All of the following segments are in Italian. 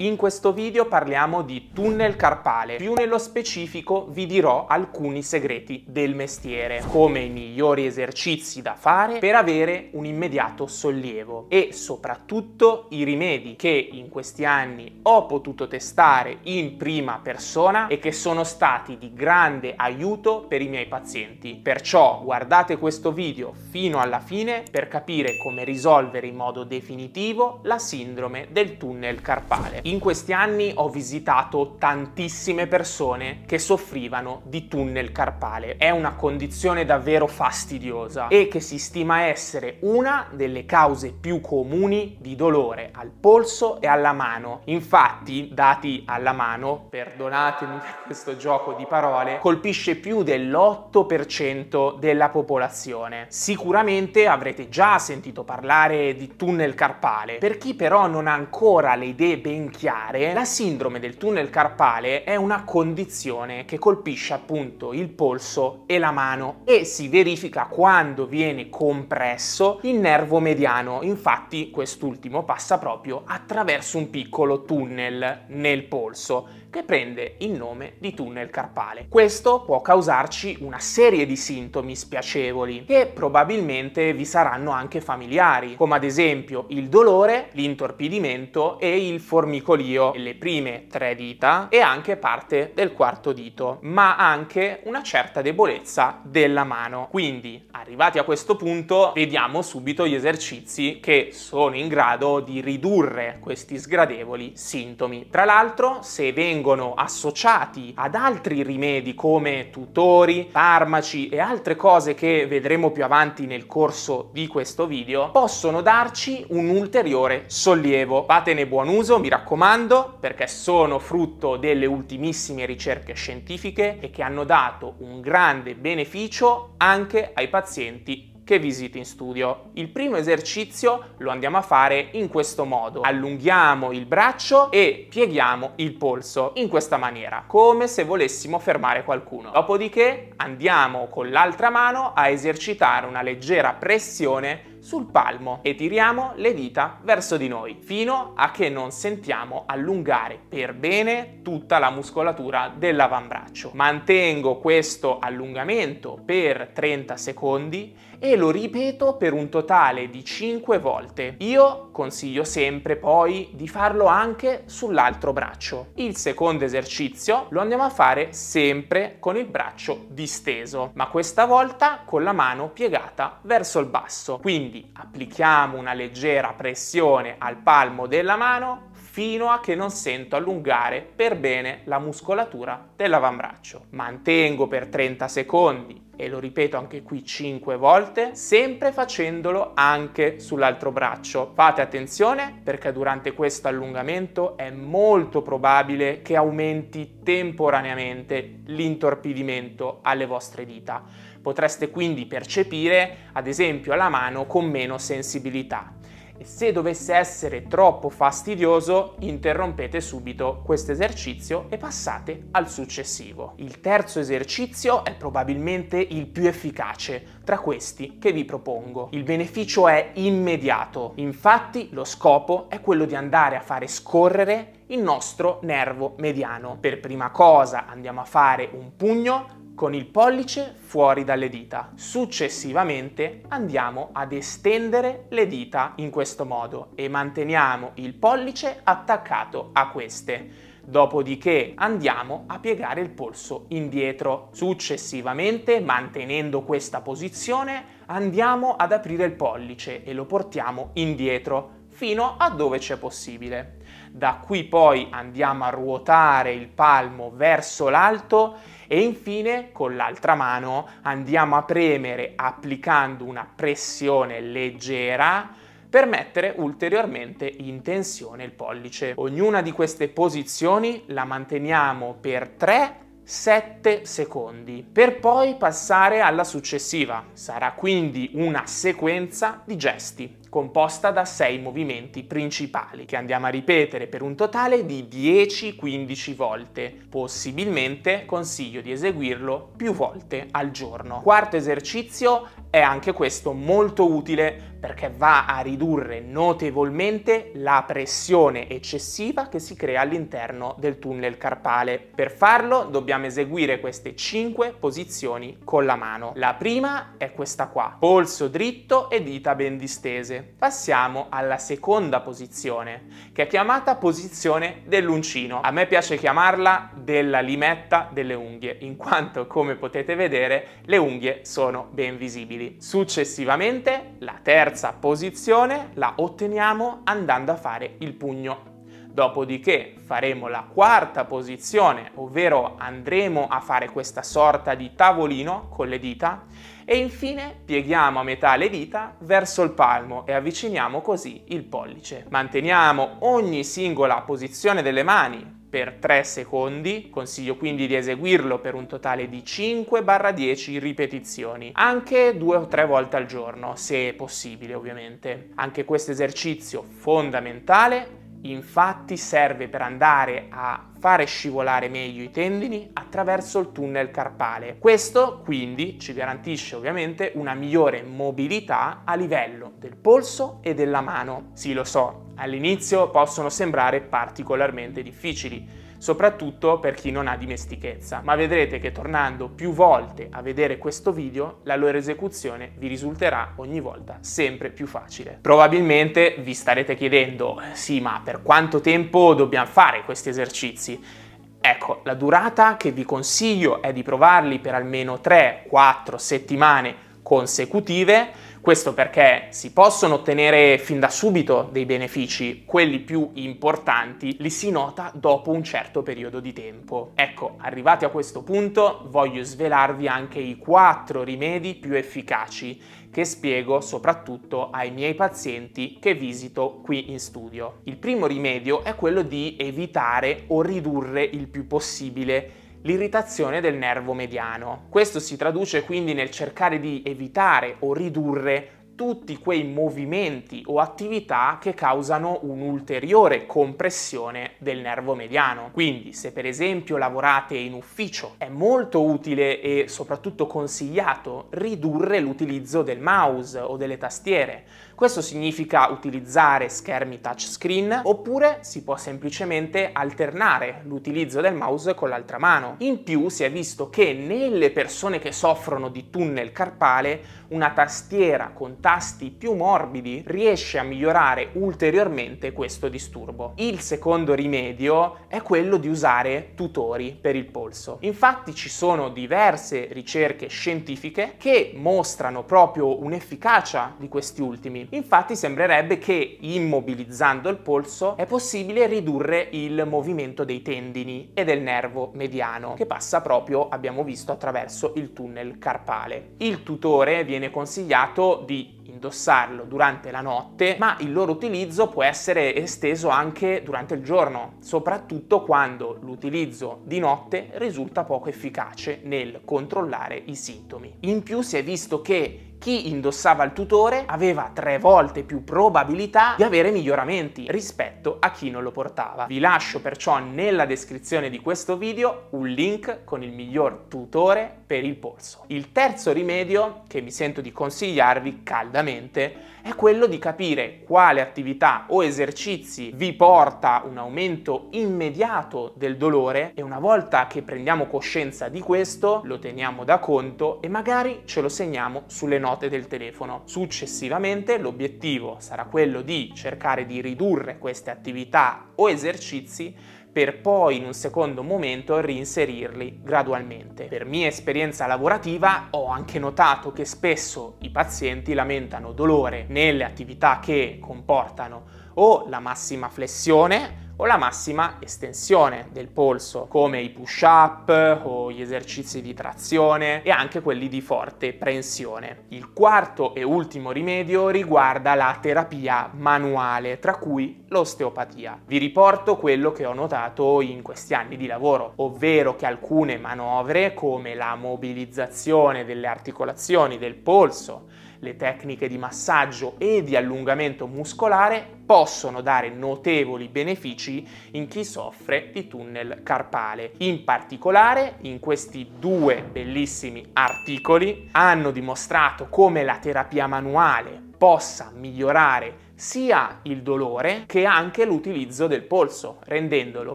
In questo video parliamo di tunnel carpale, più nello specifico vi dirò alcuni segreti del mestiere, come i migliori esercizi da fare per avere un immediato sollievo e soprattutto i rimedi che in questi anni ho potuto testare in prima persona e che sono stati di grande aiuto per i miei pazienti. Perciò guardate questo video fino alla fine per capire come risolvere in modo definitivo la sindrome del tunnel carpale. In questi anni ho visitato tantissime persone che soffrivano di tunnel carpale. È una condizione davvero fastidiosa e che si stima essere una delle cause più comuni di dolore al polso e alla mano. Infatti, dati alla mano, perdonatemi per questo gioco di parole, colpisce più dell'8% della popolazione. Sicuramente avrete già sentito parlare di tunnel carpale. Per chi però non ha ancora le idee ben chiare, la sindrome del tunnel carpale è una condizione che colpisce appunto il polso e la mano e si verifica quando viene compresso il nervo mediano. Infatti quest'ultimo passa proprio attraverso un piccolo tunnel nel polso che prende il nome di tunnel carpale. Questo può causarci una serie di sintomi spiacevoli che probabilmente vi saranno anche familiari, come ad esempio il dolore, l'intorpidimento e il formicolio, le prime tre dita e anche parte del quarto dito, ma anche una certa debolezza della mano. Quindi, arrivati a questo punto, vediamo subito gli esercizi che sono in grado di ridurre questi sgradevoli sintomi. Tra l'altro, se vengono vengono associati ad altri rimedi come tutori, farmaci e altre cose che vedremo più avanti nel corso di questo video, possono darci un ulteriore sollievo. Fatene buon uso, mi raccomando, perché sono frutto delle ultimissime ricerche scientifiche e che hanno dato un grande beneficio anche ai pazienti che visiti in studio. Il primo esercizio lo andiamo a fare in questo modo. Allunghiamo il braccio e pieghiamo il polso in questa maniera, come se volessimo fermare qualcuno. Dopodiché andiamo con l'altra mano a esercitare una leggera pressione sul palmo e tiriamo le dita verso di noi fino a che non sentiamo allungare per bene tutta la muscolatura dell'avambraccio. Mantengo questo allungamento per 30 secondi e lo ripeto per un totale di 5 volte. Io consiglio sempre poi di farlo anche sull'altro braccio. Il secondo esercizio lo andiamo a fare sempre con il braccio disteso, ma questa volta con la mano piegata verso il basso. Quindi applichiamo una leggera pressione al palmo della mano fino a che non sento allungare per bene la muscolatura dell'avambraccio. Mantengo per 30 secondi e lo ripeto anche qui 5 volte, sempre facendolo anche sull'altro braccio. Fate attenzione perché durante questo allungamento è molto probabile che aumenti temporaneamente l'intorpidimento alle vostre dita. Potreste quindi percepire, ad esempio, la mano con meno sensibilità e se dovesse essere troppo fastidioso interrompete subito questo esercizio e passate al successivo. Il terzo esercizio è probabilmente il più efficace tra questi che vi propongo. Il beneficio è immediato, infatti lo scopo è quello di andare a fare scorrere il nostro nervo mediano. Per prima cosa andiamo a fare un pugno con il pollice fuori dalle dita. Successivamente andiamo ad estendere le dita in questo modo e manteniamo il pollice attaccato a queste. Dopodiché andiamo a piegare il polso indietro. Successivamente, mantenendo questa posizione, andiamo ad aprire il pollice e lo portiamo indietro fino a dove c'è possibile. Da qui poi andiamo a ruotare il palmo verso l'alto e infine con l'altra mano andiamo a premere applicando una pressione leggera per mettere ulteriormente in tensione il pollice. Ognuna di queste posizioni la manteniamo per 3 7 secondi per poi passare alla successiva. Sarà quindi una sequenza di gesti. Composta da 6 movimenti principali che andiamo a ripetere per un totale di 10-15 volte. Possibilmente consiglio di eseguirlo più volte al giorno. Quarto esercizio è anche questo molto utile perché va a ridurre notevolmente la pressione eccessiva che si crea all'interno del tunnel carpale. Per farlo dobbiamo eseguire queste 5 posizioni con la mano. La prima è questa qua, polso dritto e dita ben distese. Passiamo alla seconda posizione, che è chiamata posizione dell'uncino. A me piace chiamarla della limetta delle unghie, in quanto come potete vedere le unghie sono ben visibili. Successivamente la terza posizione la otteniamo andando a fare il pugno. Dopodiché faremo la quarta posizione, ovvero andremo a fare questa sorta di tavolino con le dita e infine pieghiamo a metà le dita verso il palmo e avviciniamo così il pollice. Manteniamo ogni singola posizione delle mani per 3 secondi, consiglio quindi di eseguirlo per un totale di 5-10 ripetizioni, anche due o tre volte al giorno, se possibile ovviamente. Anche questo esercizio fondamentale infatti serve per andare a fare scivolare meglio i tendini attraverso il tunnel carpale. Questo quindi ci garantisce ovviamente una migliore mobilità a livello del polso e della mano. Sì, lo so, all'inizio possono sembrare particolarmente difficili, soprattutto per chi non ha dimestichezza, ma vedrete che tornando più volte a vedere questo video, la loro esecuzione vi risulterà ogni volta sempre più facile. Probabilmente vi starete chiedendo, sì, ma per quanto tempo dobbiamo fare questi esercizi? Ecco, la durata che vi consiglio è di provarli per almeno 3-4 settimane consecutive, questo perché si possono ottenere fin da subito dei benefici, quelli più importanti li si nota dopo un certo periodo di tempo. Ecco, arrivati a questo punto voglio svelarvi anche i quattro rimedi più efficaci che spiego soprattutto ai miei pazienti che visito qui in studio. Il primo rimedio è quello di evitare o ridurre il più possibile l'irritazione del nervo mediano. Questo si traduce quindi nel cercare di evitare o ridurre tutti quei movimenti o attività che causano un'ulteriore compressione del nervo mediano. Quindi se per esempio lavorate in ufficio è molto utile e soprattutto consigliato ridurre l'utilizzo del mouse o delle tastiere. Questo significa utilizzare schermi touchscreen oppure si può semplicemente alternare l'utilizzo del mouse con l'altra mano. In più si è visto che nelle persone che soffrono di tunnel carpale una tastiera con tasti più morbidi riesce a migliorare ulteriormente questo disturbo. Il secondo rimedio è quello di usare tutori per il polso. Infatti ci sono diverse ricerche scientifiche che mostrano proprio un'efficacia di questi ultimi. Infatti sembrerebbe che immobilizzando il polso è possibile ridurre il movimento dei tendini e del nervo mediano che passa proprio, abbiamo visto, attraverso il tunnel carpale. Il tutore viene consigliato di indossarlo durante la notte, ma il loro utilizzo può essere esteso anche durante il giorno, soprattutto quando l'utilizzo di notte risulta poco efficace nel controllare i sintomi. In più si è visto che chi indossava il tutore aveva tre volte più probabilità di avere miglioramenti rispetto a chi non lo portava. Vi lascio perciò nella descrizione di questo video un link con il miglior tutore per il polso. Il terzo rimedio che mi sento di consigliarvi caldamente è quello di capire quale attività o esercizi vi porta un aumento immediato del dolore e una volta che prendiamo coscienza di questo lo teniamo da conto e magari ce lo segniamo sulle note del telefono. Successivamente l'obiettivo sarà quello di cercare di ridurre queste attività o esercizi per poi in un secondo momento reinserirli gradualmente. Per mia esperienza lavorativa ho anche notato che spesso i pazienti lamentano dolore nelle attività che comportano o la massima flessione o la massima estensione del polso, come i push-up o gli esercizi di trazione e anche quelli di forte prensione. Il quarto e ultimo rimedio riguarda la terapia manuale, tra cui l'osteopatia. Vi riporto quello che ho notato in questi anni di lavoro, ovvero che alcune manovre come la mobilizzazione delle articolazioni del polso le tecniche di massaggio e di allungamento muscolare possono dare notevoli benefici in chi soffre di tunnel carpale. In particolare, in questi due bellissimi articoli hanno dimostrato come la terapia manuale possa migliorare sia il dolore che anche l'utilizzo del polso, rendendolo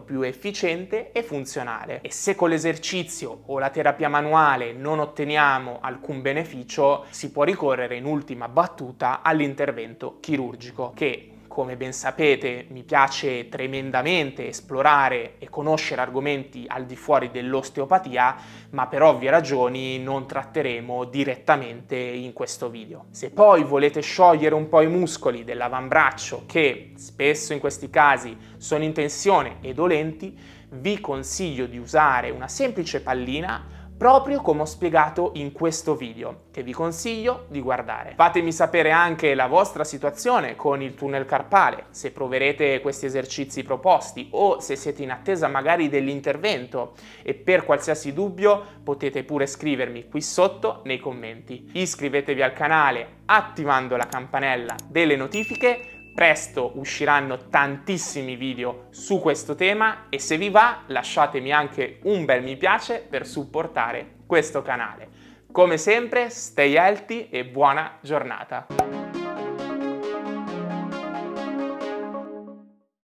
più efficiente e funzionale. E se con l'esercizio o la terapia manuale non otteniamo alcun beneficio, si può ricorrere in ultima battuta all'intervento chirurgico, che come ben sapete mi piace tremendamente esplorare e conoscere argomenti al di fuori dell'osteopatia, ma per ovvie ragioni non tratteremo direttamente in questo video. Se poi volete sciogliere un po' i muscoli dell'avambraccio, che spesso in questi casi sono in tensione e dolenti, vi consiglio di usare una semplice pallina proprio come ho spiegato in questo video, che vi consiglio di guardare. Fatemi sapere anche la vostra situazione con il tunnel carpale, se proverete questi esercizi proposti o se siete in attesa magari dell'intervento e per qualsiasi dubbio potete pure scrivermi qui sotto nei commenti. Iscrivetevi al canale attivando la campanella delle notifiche Presto usciranno tantissimi video su questo tema e se vi va lasciatemi anche un bel mi piace per supportare questo canale. Come sempre, stay healthy e buona giornata!